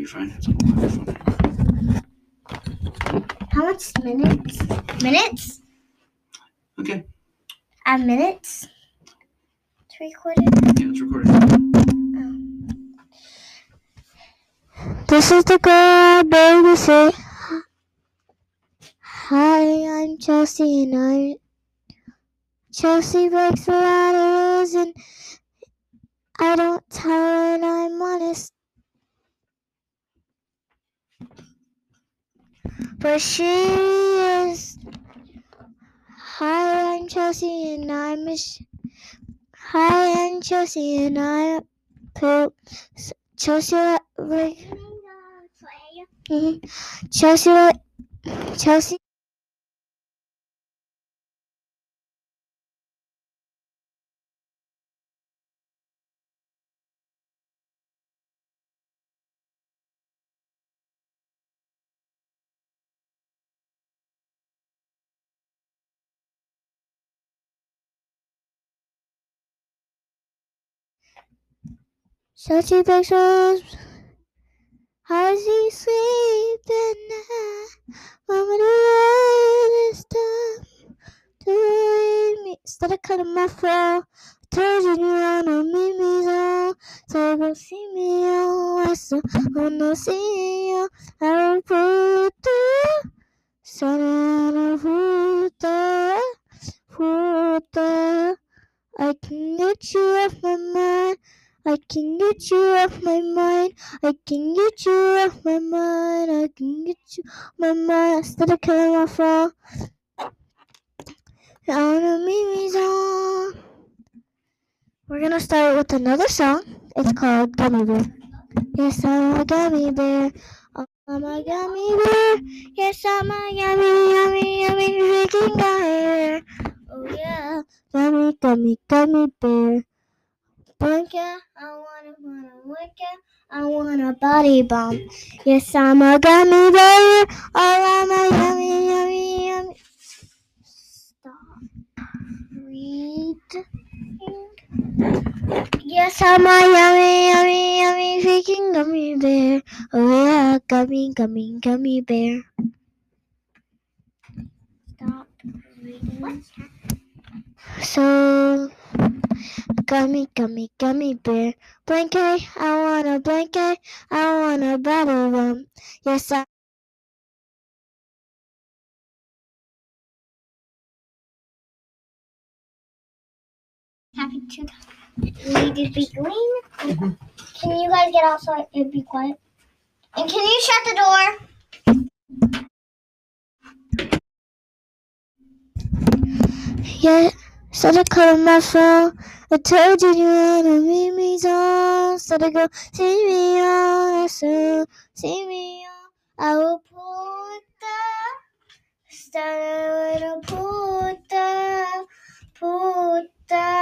you're fine. It's on the microphone. How much minutes? Minutes? Okay. I have minutes. It's recorded. Yeah, it's recorded. Oh. This is the girl, baby. Say hi. I'm Chelsea, and I Chelsea breaks a lot of rules, and I don't tell her, and I'm honest. But she is. Hi, I'm Chelsea, and I'm Mich- Hi, I'm Chelsea, and I poop. Chelsea, like. Mhm. Chelsea, Chelsea. Chelsea breaks rules. How does he sleep at night? When the world is done to leave me. Instead of cutting my fro, told you you wanna meet me so. So go see me on West. Wanna see you. I will put the sun out of the Puta. Can get you off my mind. I can get you off my mind. I can get you off my mind. Instead of killing my fall. I wanna meet me song. We're gonna start with another song. It's called Gummy Bear. Yes, I'm a gummy bear. I'm a gummy bear. Yes, I'm a yummy, yummy, yummy, gummy bear. Oh yeah, gummy, gummy, gummy bear. Blanket, I wanna, wanna wicket. I want a body bomb. Yes, I'm a gummy bear. Oh, I'm a yummy, yummy, yummy. Stop. Read. Yes, I'm a yummy, yummy, yummy freaking gummy bear. Oh yeah, gummy, gummy, gummy bear. Stop reading. So, gummy, gummy, gummy bear. Blanket, I want a blanket. I want a bottle room. Yes, I. Happy to need to be green. Can you guys get outside and be quiet? And can you shut the door? Yeah, said I cut my phone. I told you you wanna meet me so. Said I go see me on soon. See me on. I will put the started with a put the put the.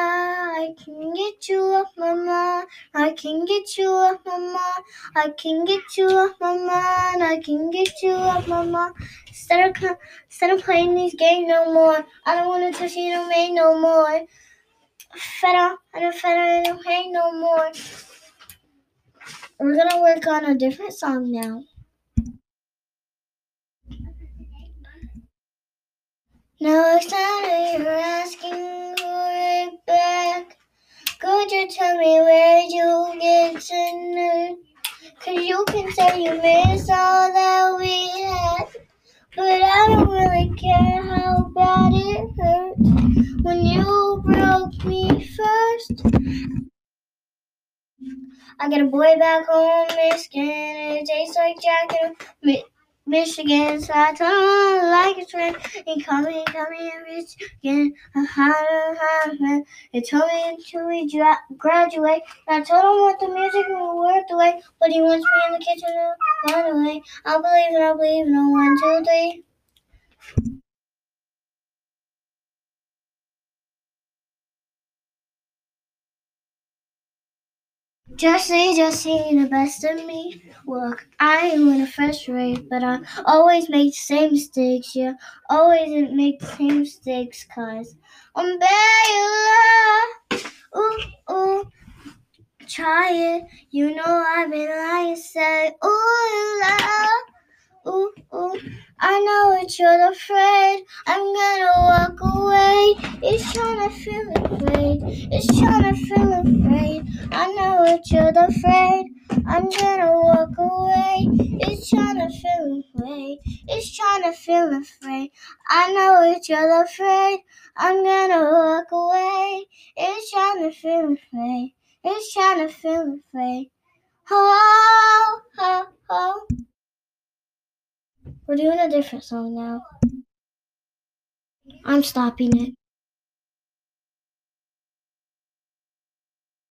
I can get you off my mind. I can get you off my mind. I can get you off my mind. I can get you off my mind. Instead of, instead of playing these games no more. I don't want to touch you no man no more. Fed up, I don't fed up, I don't hang no more. We're gonna work on a different song now. Now it's time you're asking for it back. Could you tell me where you get to know? Cause you can say you miss all that we had. But I don't really care how bad it hurt when you broke me first. I got a boy back home, his skin, it tastes like Jack Mi- Michigan. So I I like his friend. He called me, called me in Michigan. I had a man. He told me until we graduate. I told him what the music was work the way, but he wants me in the kitchen to the way. I believe and I believe no one, two, three. Jesse, Jesse, the best of me. Look, I am in a first rate, but I always make the same mistakes. Yeah, always make the same mistakes, cause I'm bad. Ooh, ooh. try it. You know I've been lying, say, ooh, love. Ooh, ooh, I know that you're afraid. I'm gonna walk away. It's trying to feel afraid. It's trying to feel afraid. I know that you're afraid. I'm gonna walk away. It's trying to feel afraid. It's trying to feel afraid. I know that you're afraid. I'm gonna walk away. It's trying to feel afraid. It's trying to feel afraid. Oh, oh, oh. Doing a different song now. I'm stopping it.